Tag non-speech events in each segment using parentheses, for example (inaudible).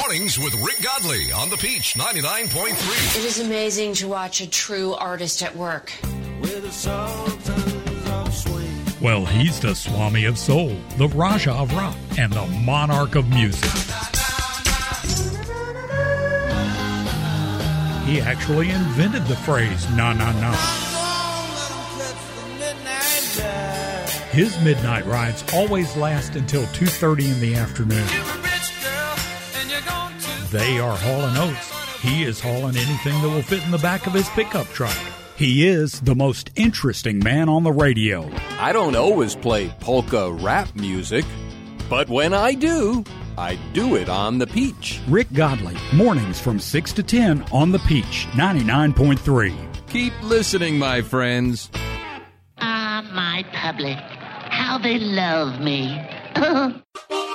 Mornings with Rick Godley on the Peach 99.3. It is amazing to watch a true artist at work. Well, he's the Swami of Soul, the Raja of Rock, and the Monarch of Music. He actually invented the phrase na na na. His midnight rides always last until 2:30 in the afternoon. They are hauling oats. He is hauling anything that will fit in the back of his pickup truck. He is the most interesting man on the radio. I don't always play polka rap music, but when I do, I do it on the Peach. Rick Godley, mornings from 6 to 10 on the Peach 99.3. Keep listening, my friends. Ah, my public. How they love me. (laughs)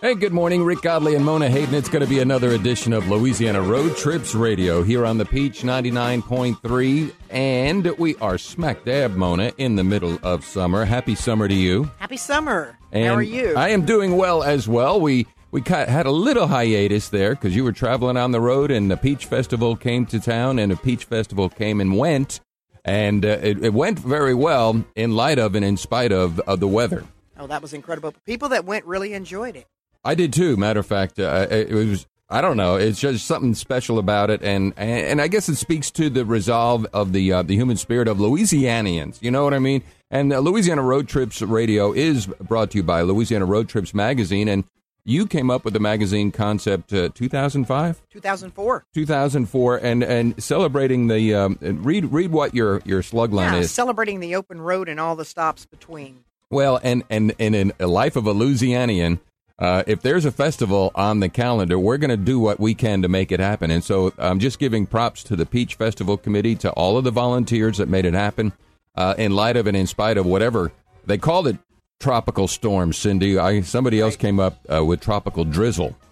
Hey, good morning. Rick Godley and Mona Hayden. It's going to be another edition of Louisiana Road Trips Radio here on the Peach 99.3. And we are smack dab, Mona, in the middle of summer. Happy summer to you. Happy summer. And How are you? I am doing well as well. We we had a little hiatus there because you were traveling on the road, and the Peach Festival came to town, and the Peach Festival came and went, and uh, it, it went very well in light of and in spite of, of the weather. oh, that was incredible. People that went really enjoyed it. I did too. Matter of fact, uh, it was. I don't know. It's just something special about it, and and, and I guess it speaks to the resolve of the uh, the human spirit of Louisianians. You know what I mean? And uh, Louisiana Road Trips Radio is brought to you by Louisiana Road Trips Magazine, and you came up with the magazine concept uh, 2005, 2004. 2004, and and celebrating the um, read read what your your slug line Yeah, is. celebrating the open road and all the stops between. Well, and and, and in a life of a Louisianian, uh, if there's a festival on the calendar, we're going to do what we can to make it happen. And so I'm just giving props to the Peach Festival Committee, to all of the volunteers that made it happen, uh, in light of and in spite of whatever they called it tropical storm, Cindy. I, somebody else came up uh, with tropical drizzle. (laughs)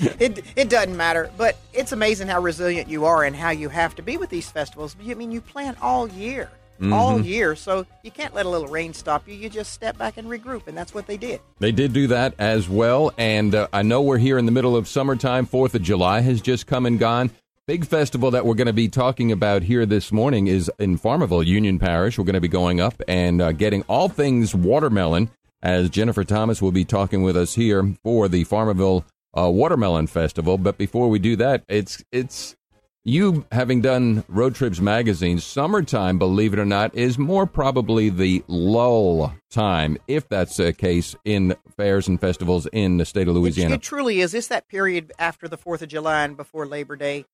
It it doesn't matter, but it's amazing how resilient you are and how you have to be with these festivals. I mean, you plan all year, all year, so you can't let a little rain stop you. You just step back and regroup, and that's what they did. They did do that as well. And uh, I know we're here in the middle of summertime. Fourth of July has just come and gone. Big festival that we're going to be talking about here this morning is in Farmerville, Union Parish. We're going to be going up and uh, getting all things watermelon as Jennifer Thomas will be talking with us here for the Farmerville uh, Watermelon Festival. But before we do that, it's it's you having done Road Trips magazine, summertime, believe it or not, is more probably the lull time, if that's the case, in fairs and festivals in the state of It, Louisiana. it truly is. It's that period after the Fourth of July and before Labor Day.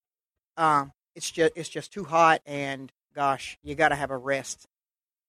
Um, it's just it's just too hot, and gosh, you got to have a rest.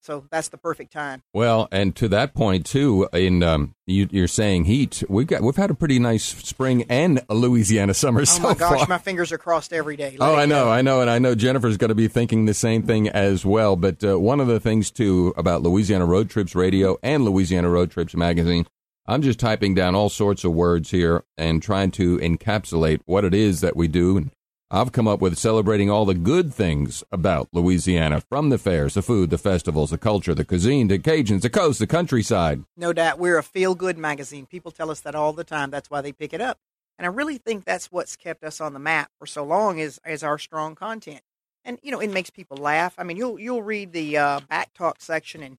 So that's the perfect time. Well, and to that point too, in um, you, you're saying heat. We've got we've had a pretty nice spring and a Louisiana summer Oh so my gosh, far. my fingers are crossed every day. Oh, Let it I know, go. I know, and I know Jennifer's going to be thinking the same thing as well. But uh, one of the things too about Louisiana Road Trips Radio and Louisiana Road Trips Magazine, I'm just typing down all sorts of words here and trying to encapsulate what it is that we do. And I've come up with celebrating all the good things about Louisiana, from the fairs, the food, the festivals, the culture, the cuisine, the Cajuns, the coast, the countryside. No doubt. We're a feel good magazine. People tell us that all the time. That's why they pick it up. And I really think that's what's kept us on the map for so long is, is our strong content. And, you know, it makes people laugh. I mean, you'll, you'll read the uh, back talk section and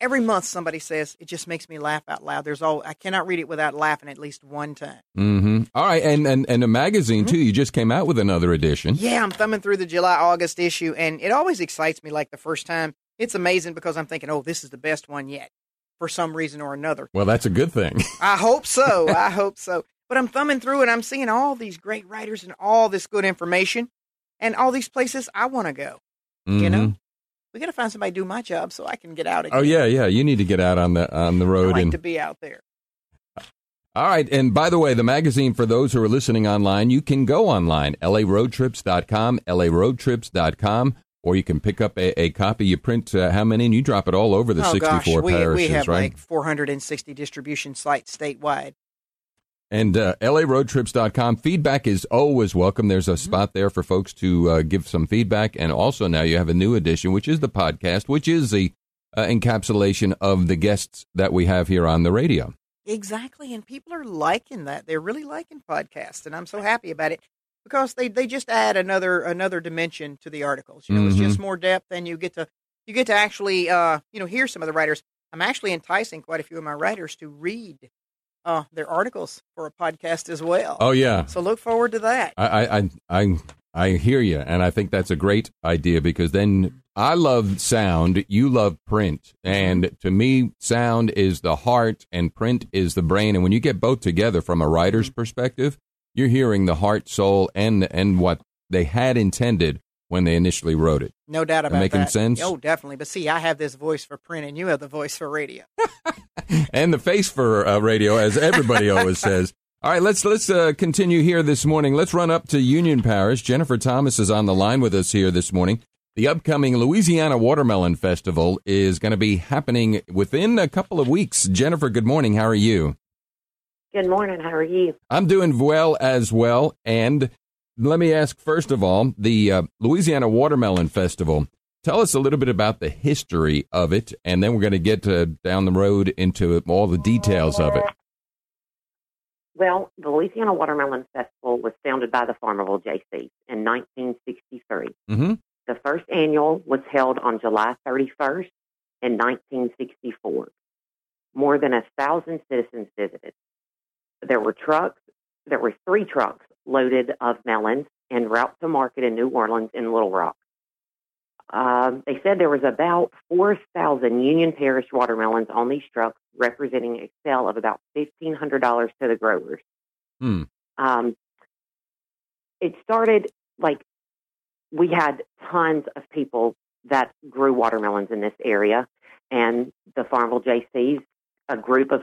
every month somebody says, it just makes me laugh out loud. There's all, I cannot read it without laughing at least one time. Mm-hmm. All right, and and and a magazine too. You just came out with another edition. Yeah, I'm thumbing through the July August issue, and it always excites me like the first time. It's amazing because I'm thinking, oh, this is the best one yet for some reason or another. Well, that's a good thing. (laughs) I hope so. (laughs) I hope so. But I'm thumbing through and I'm seeing all these great writers and all this good information and all these places I want to go. You know, Mhm. We got to find somebody to do my job so I can get out again. Oh yeah, yeah. You need to get out on the on the I road like and to be out there. All right, and by the way, the magazine for those who are listening online, you can go online, laroadtrips.com, laroadtrips.com, or you can pick up a, a copy. You print uh, how many, and you drop it all over the oh 64 gosh, we, parishes, we have right? like 460 distribution sites statewide. And uh, laroadtrips.com. Feedback is always welcome. There's a Mm-hmm. spot there for folks to uh, give some feedback. And also now you have a new edition, which is the podcast, which is the uh, encapsulation of the guests that we have here on the radio. Exactly, and people are liking that. They're really liking podcasts, and I'm so happy about it because they, they just add another another dimension to the articles. You know, it's just more depth, and you get to you get to actually uh, you know hear some of the writers. I'm actually enticing quite a few of my writers to read uh, their articles for a podcast as well. Oh yeah, So look forward to that. I, I, I, I hear you, and I think that's a great idea because then I love sound, you love print, and to me, sound is the heart and print is the brain. And when you get both together from a writer's perspective, you're hearing the heart, soul, and and what they had intended when they initially wrote it. No doubt about making that. sense? Oh, definitely. But see, I have this voice for print, and you have the voice for radio. (laughs) (laughs) and the face for uh, radio, as everybody (laughs) always says. All right, let's let's uh, continue here this morning. Let's run up to Union Parish. Jennifer Thomas is on the line with us here this morning. The upcoming Louisiana Watermelon Festival is going to be happening within a couple of weeks. Jennifer, good morning. How are you? Good morning. How are you? I'm doing well as well. And let me ask first of all, the uh, Louisiana Watermelon Festival. Tell us a little bit about the history of it, and then we're going to get uh, down the road into all the details of it. Well, the Louisiana Watermelon Festival was founded by the Farmerville JCs in 1963. hmm The first annual was held on July 31st in 1964. More than a thousand citizens visited. There were trucks, there were three trucks loaded of melons and route to market in New Orleans and Little Rock. Um, they said there was about 4,000 Union Parish watermelons on these trucks, representing a sale of about $1,500 to the growers. Hmm. Um, it started like we had tons of people that grew watermelons in this area, and the Farmerville JCs, a group of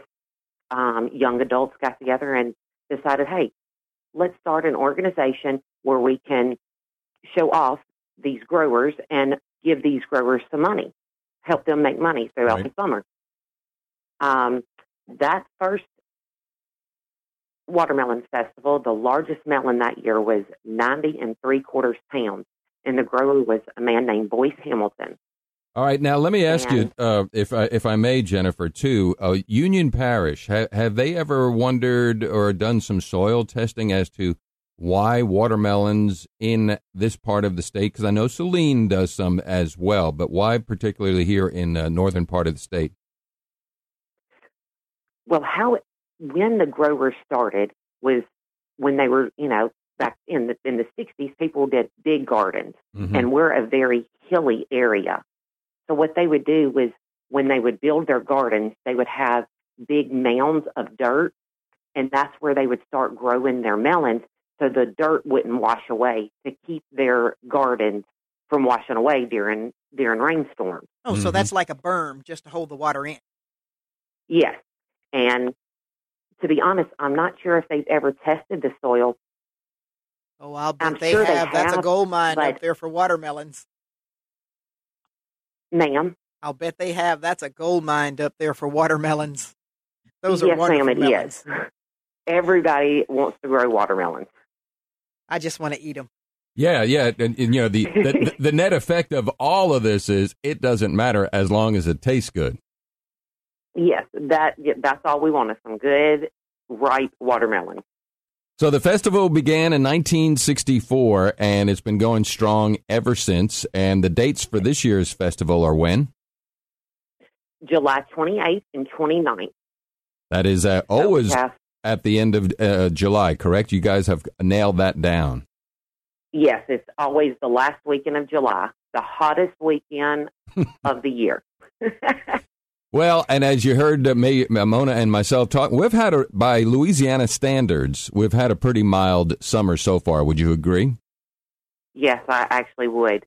um, young adults got together and decided, hey, let's start an organization where we can show off these growers and give these growers some money, help them make money throughout Right. the summer. Um, that first watermelon festival, the largest melon that year was 90 and three quarters pounds, and the grower was a man named Boyce Hamilton. All right, now let me ask you, uh, if I, if I may, Jennifer, too. Uh, Union Parish, ha- have they ever wondered or done some soil testing as to why watermelons in this part of the state? Because I know Saline does some as well, but why particularly here in the northern part of the state? Well, how when the growers started was when they were, you know, back in the in the 60s, people did big gardens. Mhm. and we're a very hilly area. So what they would do was when they would build their gardens, they would have big mounds of dirt, and that's where they would start growing their melons. So the dirt wouldn't wash away to keep their gardens from washing away during during rainstorms. Oh, so Mhm. that's like a berm just to hold the water in. Yes, and to be honest, I'm not sure if they've ever tested the soil. Oh, I'll bet I'm they sure they have. That's a gold mine up there for watermelons. Ma'am, I'll bet they have. That's a gold mine up there for watermelons. Those yes, are wonderful ma'am, it melons. is. Everybody wants to grow watermelons. I just want to eat them. Yeah, yeah, and, and, you know the, the (laughs) the net effect of all of this is it doesn't matter as long as it tastes good. Yes, that that's all we want is some good ripe watermelon. So the festival began in 1964 and it's been going strong ever since. And the dates for this year's festival are when? July 28th and 29th. That is uh, So always have- at the end of uh, July, correct? You guys have nailed that down. yes, it's always the last weekend of July, the hottest weekend (laughs) of the year. (laughs) Well, and as you heard uh, May, Mona and myself talk, we've had a, by Louisiana standards, we've had a pretty mild summer so far. Would you agree? yes, I actually would.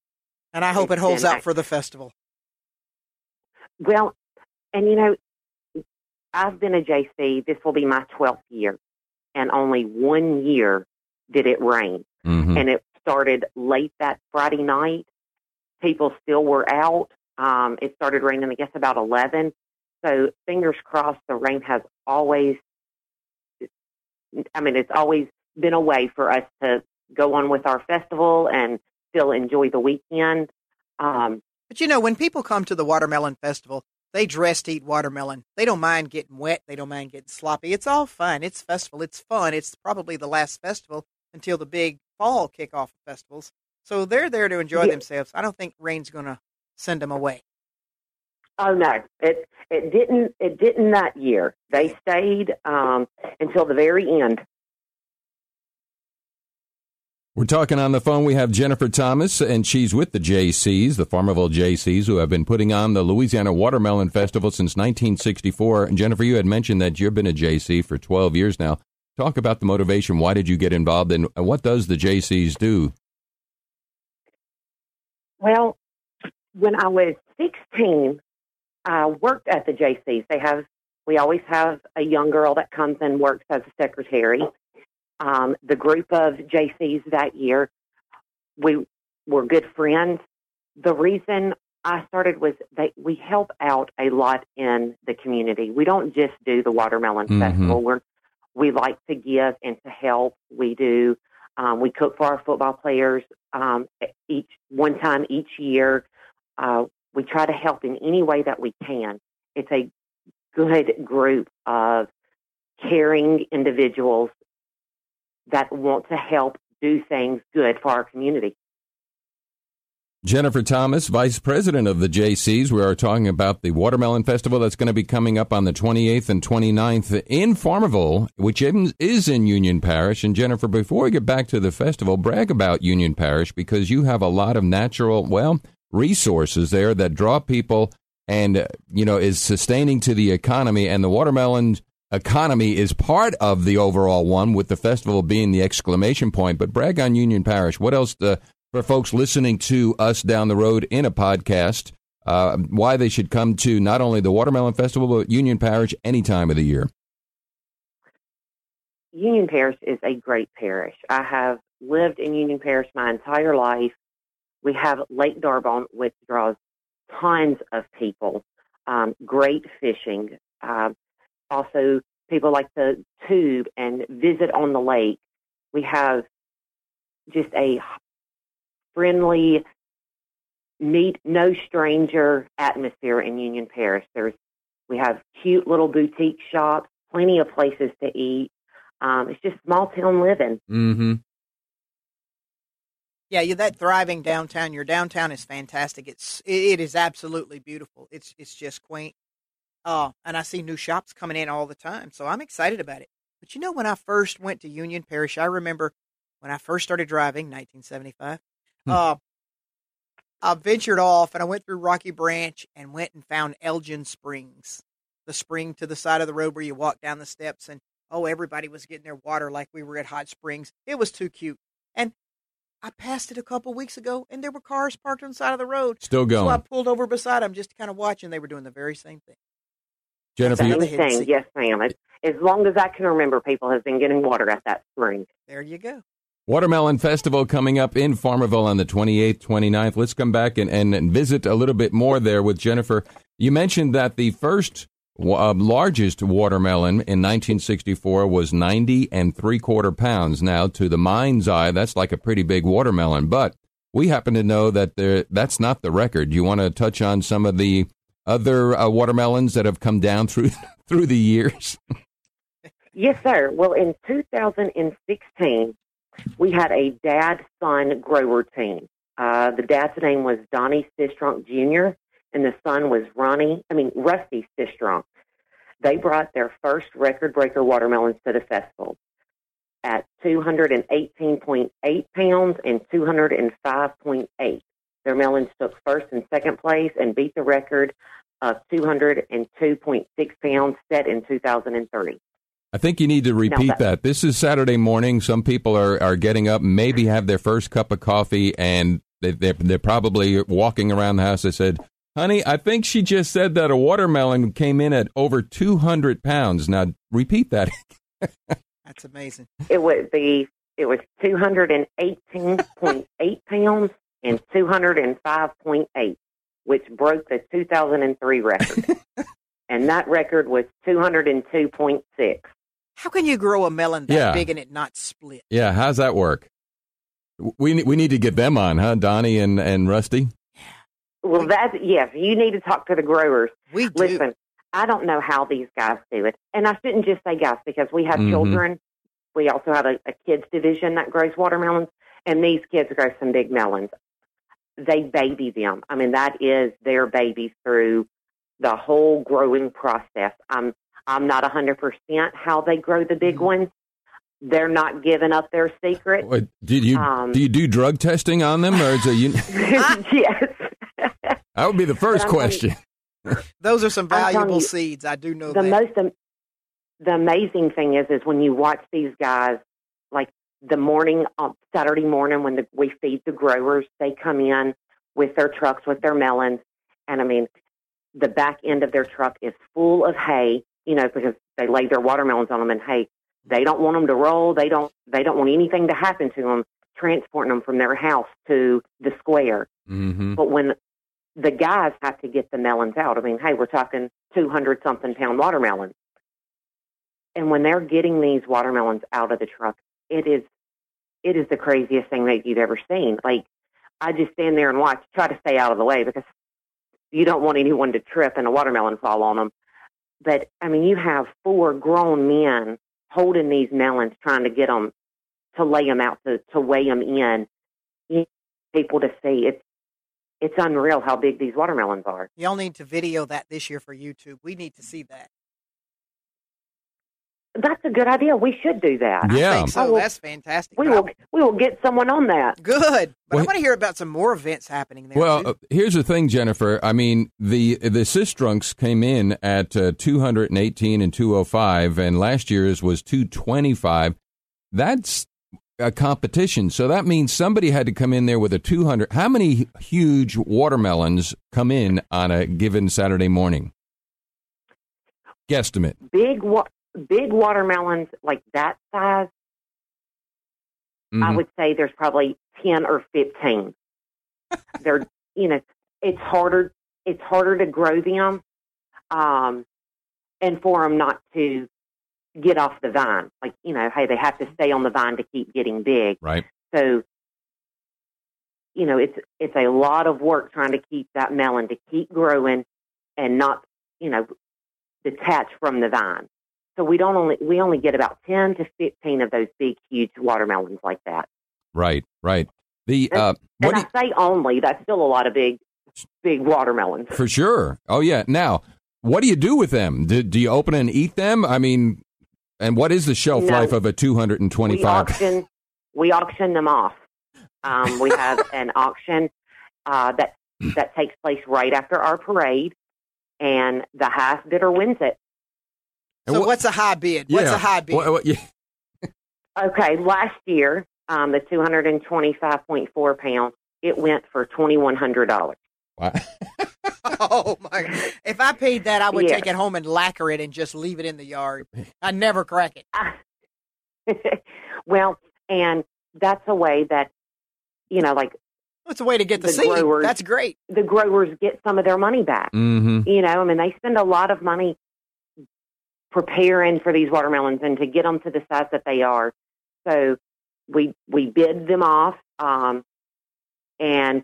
And I hope It's it holds been out for the festival. Well, and you know, I've been a JC. This will be my 12th year, and only one year did it rain. hmm and it started late that Friday night. People still were out. Um, it started raining, I guess, about 11. So fingers crossed the rain has always, I mean, it's always been a way for us to go on with our festival and still enjoy the weekend. Um, But you know, when people come to the Watermelon Festival, they dress to eat watermelon. They don't mind getting wet. They don't mind getting sloppy. It's all fun. It's festival. It's fun. It's probably the last festival until the big fall kickoff festivals. So they're there to enjoy Yeah. themselves. I don't think rain's going to send them away. Oh no, it it didn't it didn't that year. They stayed um, until the very end. We're talking on the phone. We have Jennifer Thomas, and she's with the JCs, the Farmerville JCs, who have been putting on the Louisiana Watermelon Festival since 1964. And Jennifer, you had mentioned that you've been a JC for 12 years now. Talk about the motivation. Why did you get involved, and what does the JCs do? Well, when I was 16, I worked at the JCs. They have, we always have a young girl that comes and works as a secretary. Um, the group of JCs that year, we were good friends. The reason I started was that we help out a lot in the community. We don't just do the watermelon Mhm. festival. We're we like to give and to help. We do. Um, we cook for our football players um, each one time each year. Uh, we try to help in any way that we can. It's a good group of caring individuals that want to help do things good for our community. Jennifer Thomas, Vice President of the JCs. We are talking about the Watermelon Festival that's going to be coming up on the 28th and 29th in Farmerville, which is in Union Parish. And Jennifer, before we get back to the festival, brag about Union Parish because you have a lot of natural, well, resources there that draw people and, uh, you know, is sustaining to the economy. And the watermelon economy is part of the overall one, with the festival being the exclamation point. But brag on Union Parish. What else uh, for folks listening to us down the road in a podcast? Uh, why they should come to not only the Watermelon Festival but Union Parish any time of the year. Union Parish is a great parish. I have lived in Union Parish my entire life. We have Lake D'Arbonne, which draws tons of people. Um, great fishing. Um, also, people like to tube and visit on the lake. We have just a friendly, meet no stranger atmosphere in Union Parish. There's we have cute little boutique shops, plenty of places to eat. Um, it's just small town living. Mm-hmm. Yeah, you that thriving downtown. Your downtown is fantastic. It's it, is absolutely beautiful. It's it's just quaint. Uh, and I see new shops coming in all the time, so I'm excited about it. But you know, when I first went to Union Parish, I remember when I first started driving, 1975. Hmm. Uh, I ventured off and I went through Rocky Branch and went and found Elgin Springs, the spring to the side of the road where you walk down the steps and oh, everybody was getting their water like we were at Hot Springs. It was too cute. And I passed it a couple weeks ago and there were cars parked on the side of the road. Still going. So I pulled over beside them just kind of watching. They were doing the very same thing. Jennifer, Same you, Another thing. Yes, ma'am. As, as long as I can remember, people have been getting water at that spring. There you go. Watermelon Festival coming up in Farmerville on the 28th, 29th. Let's come back and, and, and visit a little bit more there with Jennifer. You mentioned that the first uh, largest watermelon in 1964 was 90 and three quarter pounds. Now, to the mind's eye, that's like a pretty big watermelon, but we happen to know that there, that's not the record. You want to touch on some of the other uh, watermelons that have come down through (laughs) through the years? (laughs) Yes, sir. Well, in 2016, we had a dad son grower team. Uh, the dad's name was Donnie Sistrunk Jr., and the son was Ronnie, I mean, Rusty Sistrunk. They brought their first record breaker watermelons to the festival at 218.8 pounds and 205.8. Their melons took first and second place and beat the record of 202.6 pounds set in 2003. I think you need to repeat that- that. This is Saturday morning. Some people are, are getting up, maybe have their first cup of coffee, and they, they're, they're probably walking around the house. They said, Honey, I think she just said that a watermelon came in at over 200 pounds. Now, repeat that. (laughs) That's amazing. It was the it was two hundred and eighteen point eight pounds and two hundred and five point eight, which broke the two thousand and three record. (laughs) and that record was two hundred and two point six. How can you grow a melon that Yeah. big and it not split? yeah, how's that work? We, we need to get them on, huh, Donnie and, and Rusty? Well, that's yes. You need to talk to the growers. We do. Listen, I don't know how these guys do it, and I shouldn't just say guys because we have Mhm. children. We also have a, a kids division that grows watermelons, and these kids grow some big melons. They baby them. I mean, that is their baby through the whole growing process. I'm I'm not a hundred percent how they grow the big ones. They're not giving up their secret. What, did you Um, do you do drug testing on them, or is it you? (laughs) (laughs) yes. (laughs) That would be the first I'm telling question. (laughs) Those are some valuable you, seeds. I do know the that. most am- the amazing thing is is when you watch these guys like the morning on Saturday morning when the, we feed the growers they come in with their trucks with their melons and I mean the back end of their truck is full of hay you know because they lay their watermelons on them in hay they don't want them to roll they don't they don't want anything to happen to them transporting them from their house to the square hmm but when the guys have to get the melons out, I mean, hey, we're talking 200 something pound watermelons. And when they're getting these watermelons out of the truck, it is, it is the craziest thing that you've ever seen. Like, I just stand there and watch, try to stay out of the way because you don't want anyone to trip and a watermelon fall on them. But I mean, you have four grown men holding these melons, trying to get them to lay them out to to weigh them in. People to see it's it's unreal how big these watermelons are. Y'all need to video that this year for YouTube. We need to see that. That's a good idea. We should do that. Yeah. I think so. I will- That's fantastic. We will we will get someone on that. Good. But Well- I want to hear about some more events happening there. Well, too. uh, here's the thing, Jennifer. I mean, the the Sistrunks came in at uh, 218 and 205, and last year's was 225. That's a competition, so that means somebody had to come in there with a 200. How many huge watermelons come in on a given Saturday morning? Guesstimate. Big wa- big watermelons like that size, I Mhm. would say there's probably 10 or 15. They're, you know, it's harder it's harder to grow them um and for them not to get off the vine. Like, you know, hey, they have to stay on the vine to keep getting big. Right. So, you know, it's it's a lot of work trying to keep that melon to keep growing and not, you know, detach from the vine. So we don't only we only get about ten to fifteen of those big, huge watermelons like that. Right. Right. The uh, what and do you- I say only, that's still a lot of big, big watermelons. For sure. Oh yeah. Now, what do you do with them? Do, do you open and eat them? I mean, and what is the shelf No. life of a 225? We 225? auction, we auction them off. Um, we have (laughs) an auction uh, that that takes place right after our parade, and the highest bidder wins it. And so what- what's a high bid? What's yeah. a high bid? What- what- yeah. Okay, last year, um, the two hundred and twenty-five point four pounds, it went for twenty-one hundred dollars. Wow. (laughs) (laughs) oh my! If I paid that, I would Yeah. take it home and lacquer it and just leave it in the yard. I never crack it. (laughs) well, and that's a way that you know, like It's a way to get the, The seed. growers- That's great. the growers get some of their money back. hmm You know, I mean, they spend a lot of money preparing for these watermelons and to get them to the size that they are. So we we bid them off, um, and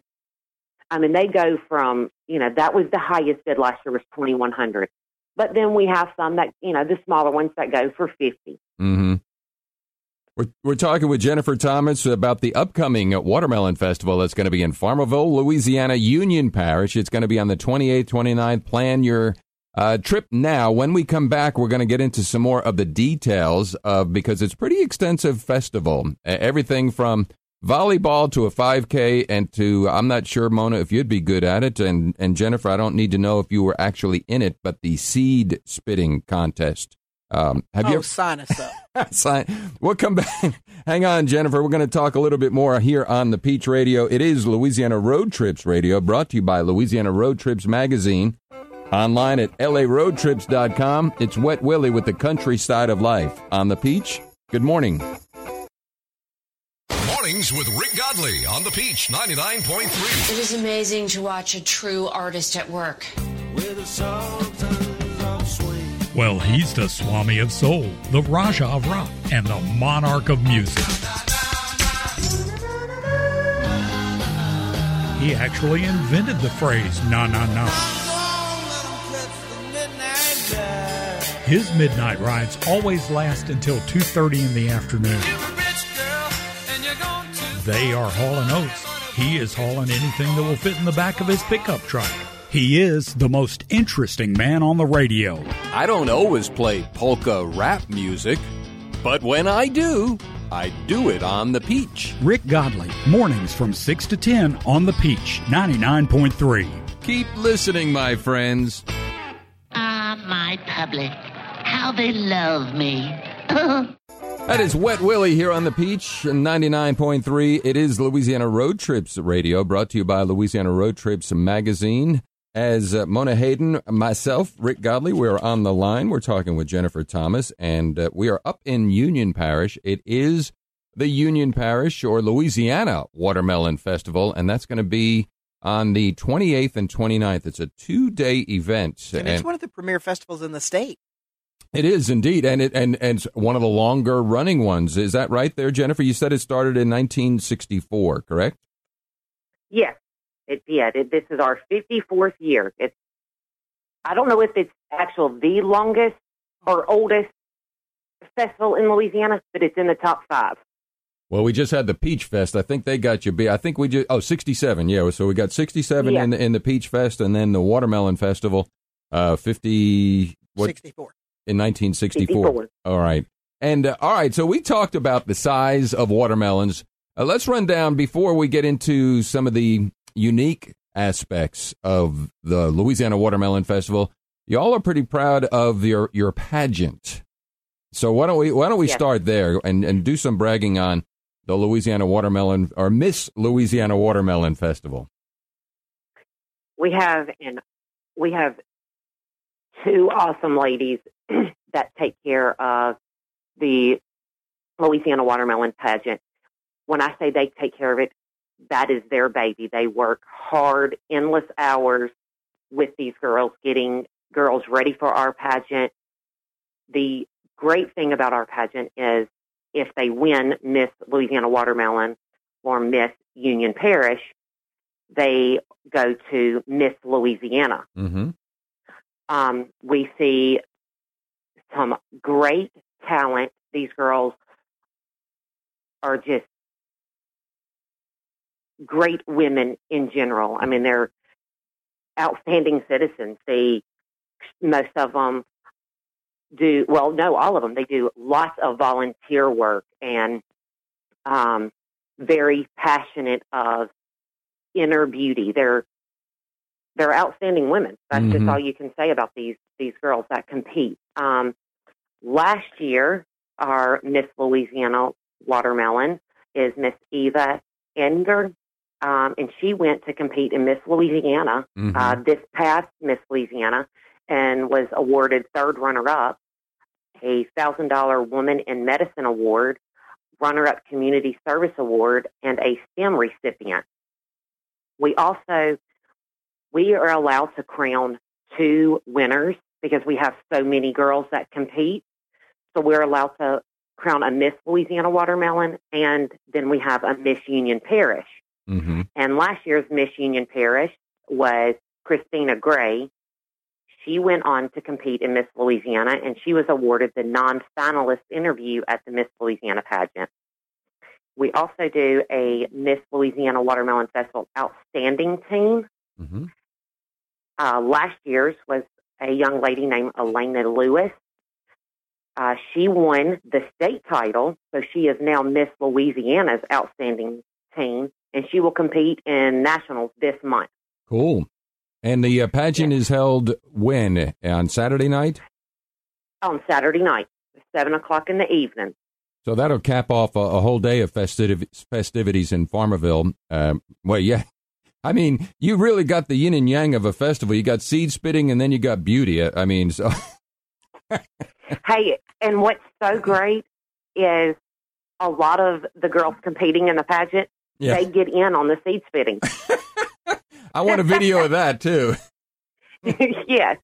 I mean they go from you know that was the highest bid last year was twenty one hundred, but then we have some that you know the smaller ones that go for fifty. hmm We're, we're talking with Jennifer Thomas about the upcoming Watermelon Festival that's going to be in Farmerville, Louisiana, Union Parish. It's going to be on the 28th, 29th. Plan your uh, trip now. When we come back, we're going to get into some more of the details of because it's pretty extensive festival. Everything from volleyball to a 5K and to I'm not sure Mona if you'd be good at it and and Jennifer I don't need to know if you were actually in it, but the seed spitting contest. Um, have you oh, ever sign us up. (laughs) Sign. We'll come back. (laughs) Hang on, Jennifer. We're going to talk a little bit more here on the Peach Radio. It is Louisiana Road Trips Radio, brought to you by Louisiana Road Trips Magazine. Online at laroadtrips.com. It's Wet Willie with the countryside of life on the Peach. Good morning. Mornings with Rick Godley on the Peach 99.3. It is amazing to watch a true artist at work. Well, he's the Swami of Soul, the Raja of Rock, and the Monarch of Music. He actually invented the phrase "na na na." His midnight rides always last until 2:30 in the afternoon. They are hauling oats. He is hauling anything that will fit in the back of his pickup truck. He is the most interesting man on the radio. I don't always play polka rap music, but when I do, I do it on the Peach. Rick Godley, mornings from 6 to 10 on the Peach 99.3. Keep listening, my friends. Ah, my public. How they love me. (laughs) That is Wet Willie here on the Peach 99.3. It is Louisiana Road Trips Radio, brought to you by Louisiana Road Trips Magazine. As uh, Mona Hayden, myself, Rick Godley, we're on the line. We're talking with Jennifer Thomas, and uh, we are up in Union Parish. It is the Union Parish or Louisiana Watermelon Festival, and that's going to be on the 28th and 29th. It's a two day event. And it's one of the premier festivals in the state. It is indeed, and it and and it's one of the longer running ones. Is that right there, Jennifer? You said it started in 1964, correct? Yes, it did. It, this is our 54th year. It's I don't know if it's actual the longest or oldest festival in Louisiana, but it's in the top five. Well, we just had the Peach Fest. I think they got you beat. I think we just oh 67. Yeah, so we got 67 Yeah. in the, in the Peach Fest, and then the Watermelon Festival, uh, 50 what 64. In 1964. All right. And uh, all right, so we talked about the size of watermelons. Uh, let's run down before we get into some of the unique aspects of the Louisiana Watermelon Festival. Y'all are pretty proud of your your pageant. So why don't we why don't we Yes. start there and and do some bragging on the Louisiana Watermelon or Miss Louisiana Watermelon Festival. we have and we have two awesome ladies (clears throat) that take care of the Louisiana watermelon pageant. When I say they take care of it, that is their baby. They work hard, endless hours with these girls, getting girls ready for our pageant. The great thing about our pageant is if they win Miss Louisiana Watermelon or Miss Union Parish, they go to Miss Louisiana. Mm-hmm. Um, we see some great talent. These girls are just great women in general. I mean, they're outstanding citizens. They, most of them do, well, no, all of them, they do lots of volunteer work and um, very passionate of inner beauty. They're they're outstanding women. That's just Mhm. all you can say about these these girls that compete. Um, last year, our Miss Louisiana Watermelon is Miss Eva Enger, um, and she went to compete in Miss Louisiana Mhm. uh, this past Miss Louisiana and was awarded third runner up, a thousand dollar Woman in Medicine Award, runner up Community Service Award, and a STEM recipient. We also we are allowed to crown two winners because we have so many girls that compete. So we're allowed to crown a Miss Louisiana Watermelon, and then we have a Miss Union Parish. Mm-hmm. And last year's Miss Union Parish was Christina Gray. She went on to compete in Miss Louisiana, and she was awarded the non-finalist interview at the Miss Louisiana pageant. We also do a Miss Louisiana Watermelon Festival Outstanding Teen. Mm-hmm. Uh, last year's was a young lady named Elena Lewis. Uh, she won the state title, so she is now Miss Louisiana's outstanding teen, and she will compete in nationals this month. Cool. And the uh, pageant is held when on Saturday night. on Saturday night, seven o'clock in the evening. So that'll cap off a, a whole day of festiv- festivities in Farmerville. Um, well, yeah. (laughs) I mean, you really got the yin and yang of a festival. You got seed spitting and then you got beauty. I I mean, so (laughs) (laughs) Hey, and what's so (laughs) great is a lot of the girls competing in the pageant. Yeah. They get in on the seed spitting. (laughs) I want a video of that too. (laughs) yes.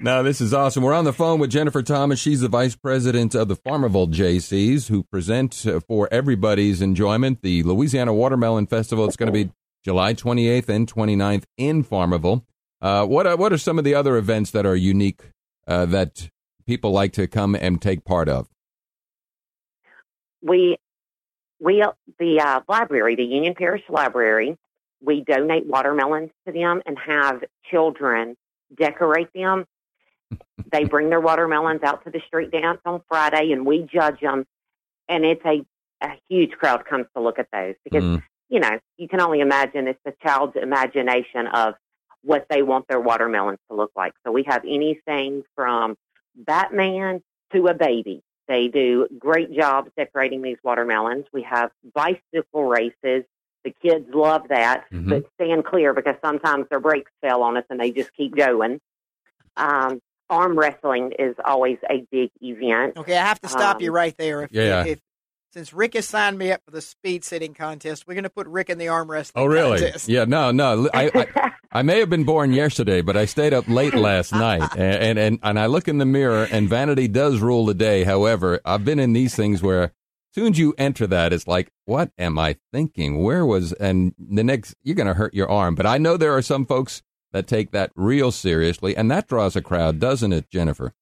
No, this is awesome. We're on the phone with Jennifer Thomas. She's the vice president of the Farmerville JCs, who present uh, for everybody's enjoyment the Louisiana Watermelon Festival. It's going to be July 28th and 29th in Farmerville. Uh, what are, what are some of the other events that are unique uh, that people like to come and take part of? We we the uh, library, the Union Parish Library, we donate watermelons to them and have children decorate them. (laughs) they bring their watermelons out to the street dance on Friday, and we judge them. And it's a a huge crowd comes to look at those because Mm. you know you can only imagine it's the child's imagination of what they want their watermelons to look like. So we have anything from Batman to a baby. They do great jobs decorating these watermelons. We have bicycle races. The kids love that, Mhm. but stand clear because sometimes their brakes fail on us and they just keep going. Um, arm wrestling is always a big event. Okay, I have to stop you Um, right there. If, Yeah. If, since Rick has signed me up for the speed sitting contest, we're going to put Rick in the arm wrestling. Oh, really? contest. Yeah, no, no. I, I, (laughs) I may have been born yesterday, but I stayed up late last night, and, and and and I look in the mirror, and vanity does rule the day. However, I've been in these things where, as soon as you enter that, it's like, what am I thinking? Where was? And the next, you're going to hurt your arm. But I know there are some folks that take that real seriously, and that draws a crowd, doesn't it, Jennifer?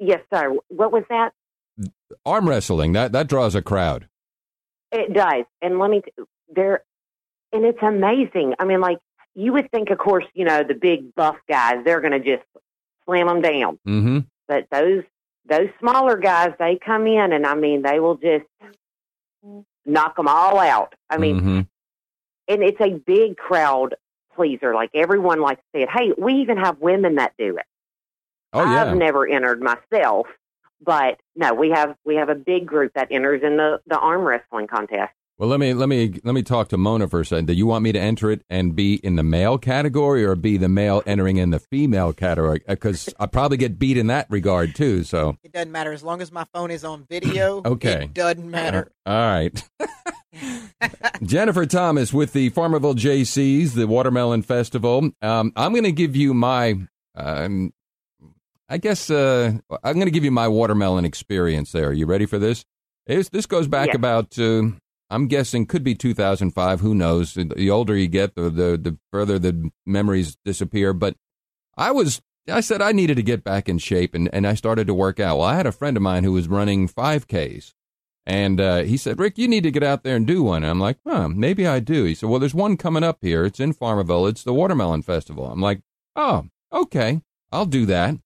yes, sir. What was that? Arm wrestling that that draws a crowd. It does. And let me, t- there, and it's amazing. I mean, like, you would think, of course, you know, the big buff guys, they're going to just slam them down. Mm-hmm. But those, those smaller guys, they come in and I mean, they will just knock them all out. I mean, Mhm. and it's a big crowd pleaser. Like everyone likes to say it. Hey, we even have women that do it. oh yeah. I've never entered myself, but no, we have we have a big group that enters in the the arm wrestling contest. Well, let me let me let me talk to Mona for a second. Do you want me to enter it and be in the male category, or be the male entering in the female category? Because I probably get beat in that regard too. So It doesn't matter as long as my phone is on video. (coughs) Okay. It doesn't matter. all right. (laughs) Jennifer Thomas with the Farmerville JCs, the Watermelon Festival. Um, I'm going to give you my, um, I guess uh, I'm going to give you my watermelon experience. There, Are you ready for this? It's, this goes back Yes. about, uh, I'm guessing, could be 2005. Who knows? The older you get, the the, the further the memories disappear. But I was. I said I needed to get back in shape, and, and I started to work out. Well, I had a friend of mine who was running 5Ks, and uh, he said, Rick, you need to get out there and do one. And I'm like, huh, maybe I do. He said, well, there's one coming up here. It's in Farmerville. It's the Watermelon Festival. I'm like, oh, okay, I'll do that.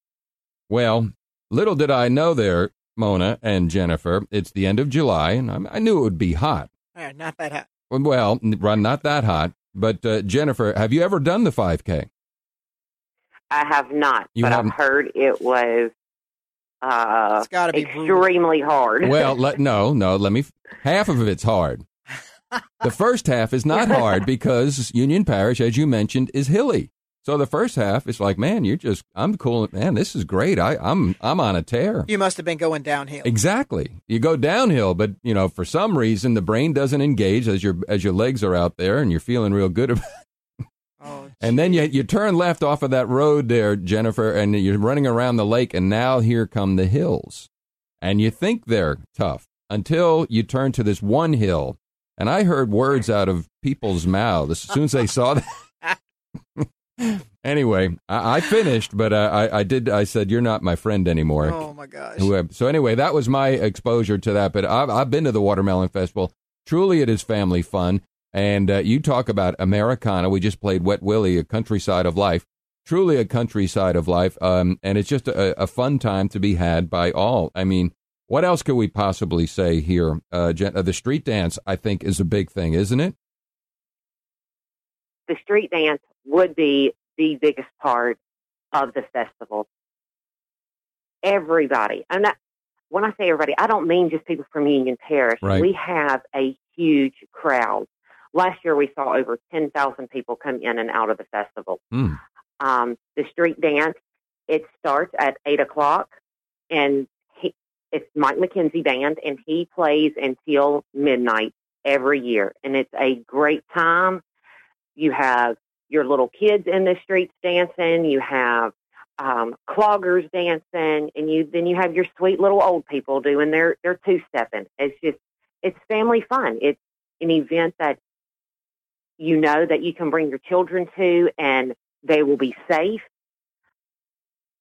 Well, little did I know there, Mona and Jennifer, it's the end of July, and I, I knew it would be hot. Not that hot. Well, run not that hot. But uh, Jennifer, have you ever done the 5K? I have not, You but haven't? I've heard it was uh, It's got to be brutal. extremely hard. Well, (laughs) let, no, no. Let me. Half of it's hard. (laughs) The first half is not hard because Union Parish, as you mentioned, is hilly. So the first half is like, man, you're just, I'm cool. Man, this is great. I, I'm, I'm on a tear. You must have been going downhill. Exactly. You go downhill, but you know, for some reason, the brain doesn't engage as your as your legs are out there, and you're feeling real good. (laughs) About Oh, and then you you turn left off of that road there, Jennifer, and you're running around the lake, and now here come the hills, and you think they're tough until you turn to this one hill, and I heard words out of people's mouths as soon as they saw that. (laughs) anyway, I, I finished, but uh, I I did I said you're not my friend anymore. oh my gosh. So anyway, that was my exposure to that. But I've, I've been to the Watermelon Festival. Truly, it is family fun. And uh, you talk about Americana. We just played Wet Willie, a countryside of life. Truly a countryside of life. Um, and it's just a, a fun time to be had by all. I mean, what else could we possibly say here? Uh, Jen, uh, the street dance, I think, is a big thing, isn't it? the street dance would be the biggest part of the festival. Everybody, I'm not. When I say everybody, I don't mean just people from Union Parish. Right. We have a huge crowd. Last year, we saw over ten thousand people come in and out of the festival. Mm. Um, the street dance it starts at eight o'clock, and he, it's Mike McKenzie band, and he plays until midnight every year, and it's a great time. You have your little kids in the streets dancing. You have um, cloggers dancing, and you then you have your sweet little old people doing their their two stepping. It's just it's family fun. It's an event that you know that you can bring your children to and they will be safe.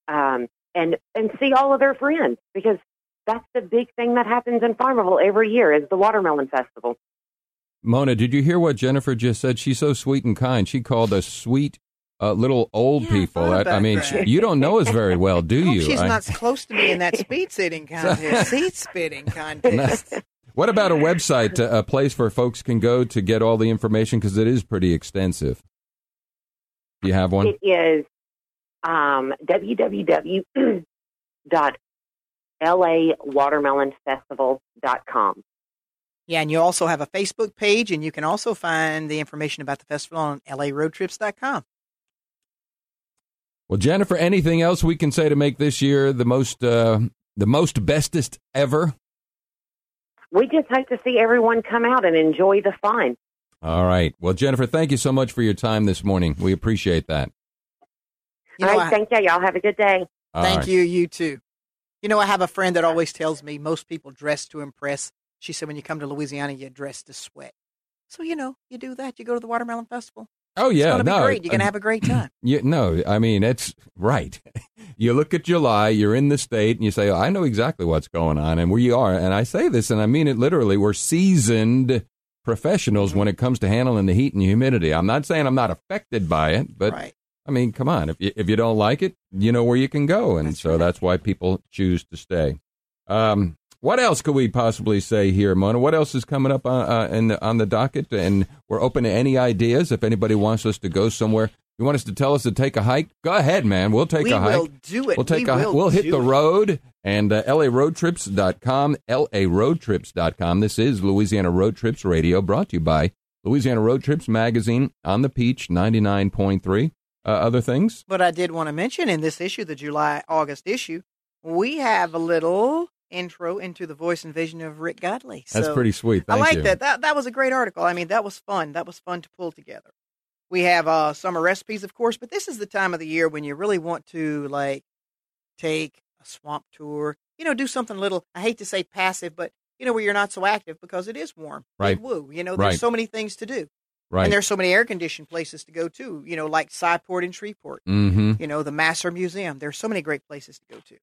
Um, and and see all of their friends because that's the big thing that happens in Farmerville every year is the watermelon festival. Mona, did you hear what Jennifer just said? She's so sweet and kind. She called us sweet uh, little old Yeah, people. I, I mean, that. you don't know us very well, do (laughs) Hope you? she's I- not close to me in that speed sitting contest, (laughs) seat spitting contest. What about a website, uh, a place where folks can go to get all the information because it is pretty extensive? Do you have one? It is um, www.lawatermelonfestival.com. Yeah, and you also have a Facebook page, and you can also find the information about the festival on laroadtrips.com. Well, Jennifer, anything else we can say to make this year the most uh, the most bestest ever? We just hope to see everyone come out and enjoy the fun. All right. Well, Jennifer, thank you so much for your time this morning. We appreciate that. You know, right, I- thank you. Y'all have a good day. All Thank right. you. You too. You know, I have a friend that always tells me most people dress to impress. She said when you come to Louisiana, you dress to sweat. So you know, you do that. You go to the Watermelon Festival. Oh It's yeah, gonna be no, great. You're gonna uh, have a great time. (clears throat) You, no, I mean it's right. (laughs) You look at July, you're in the state, and you say, "I know exactly what's going on," and we are. And I say this, and I mean it literally. We're seasoned professionals when it comes to handling the heat and humidity. I'm not saying I'm not affected by it, but right. I mean, come on. If you, if you don't like it, you know where you can go, and That's so right. that's why people choose to stay. Um, what else could we possibly say here, Mona? What else is coming up on, uh, in the, on the docket? And we're open to any ideas. If anybody wants us to go somewhere, you want us to tell us to take a hike? Go ahead, man. We'll take we a hike. We'll do it. We'll take we a will we'll hit the road and uh, laroadtrips.com, laroadtrips.com. This is Louisiana Road Trips Radio brought to you by Louisiana Road Trips magazine on the Peach 99.3. Uh, other things? But I did want to mention in this issue, the July August issue, we have a little intro into the voice and vision of Rick Godley. That's pretty sweet. I like you. that. That that was a great article. I mean, that was fun. That was fun to pull together. We have uh, summer recipes, of course, but this is the time of the year when you really want to like take a swamp tour. You know, do something a little. I hate to say passive, but you know where you're not so active because it is warm. Right. Woo. You know, there's Right. so many things to do, Right. and there's so many air conditioned places to go to. You know, like Sci-Port and Shreveport. mm-hmm. You know, the Masur Museum. There's so many great places to go to.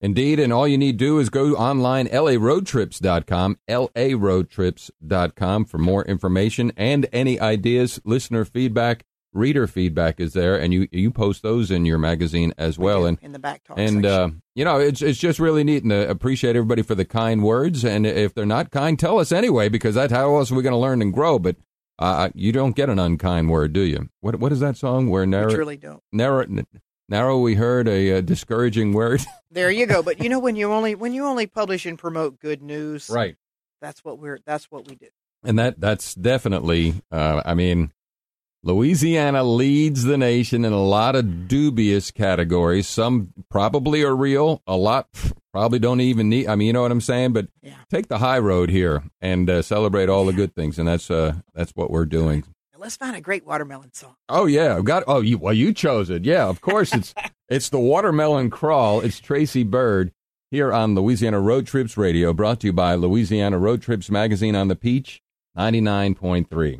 Indeed, and all you need to do is go online, laroadtrips.com, laroadtrips.com for more information and any ideas, listener feedback, reader feedback is there, and you you post those in your magazine as We well. And in the back talk and uh, you know, it's it's just really neat, and uh, appreciate everybody for the kind words. And if they're not kind, tell us anyway, because that's how else are we going to learn and grow. But uh, you don't get an unkind word, do you? What what is that song where narrow truly don't. narrow narrow we heard a, uh discouraging word? (laughs) There you go. But you know, when you only when you only publish and promote good news, right. That's what we're. That's what we do. And that that's definitely, uh, I mean, Louisiana leads the nation in a lot of dubious categories. Some probably are real. A lot probably don't even need. I mean, you know what I'm saying. But Yeah. take the high road here and uh, celebrate all the good things, and that's uh, that's what we're doing. Let's find a great watermelon song. Oh yeah, I've got. Oh, you well, you chose it. Yeah, of course. It's (laughs) it's the watermelon crawl. It's Tracy Byrd here on Louisiana Road Trips Radio, brought to you by Louisiana Road Trips magazine on the Peach ninety nine point three.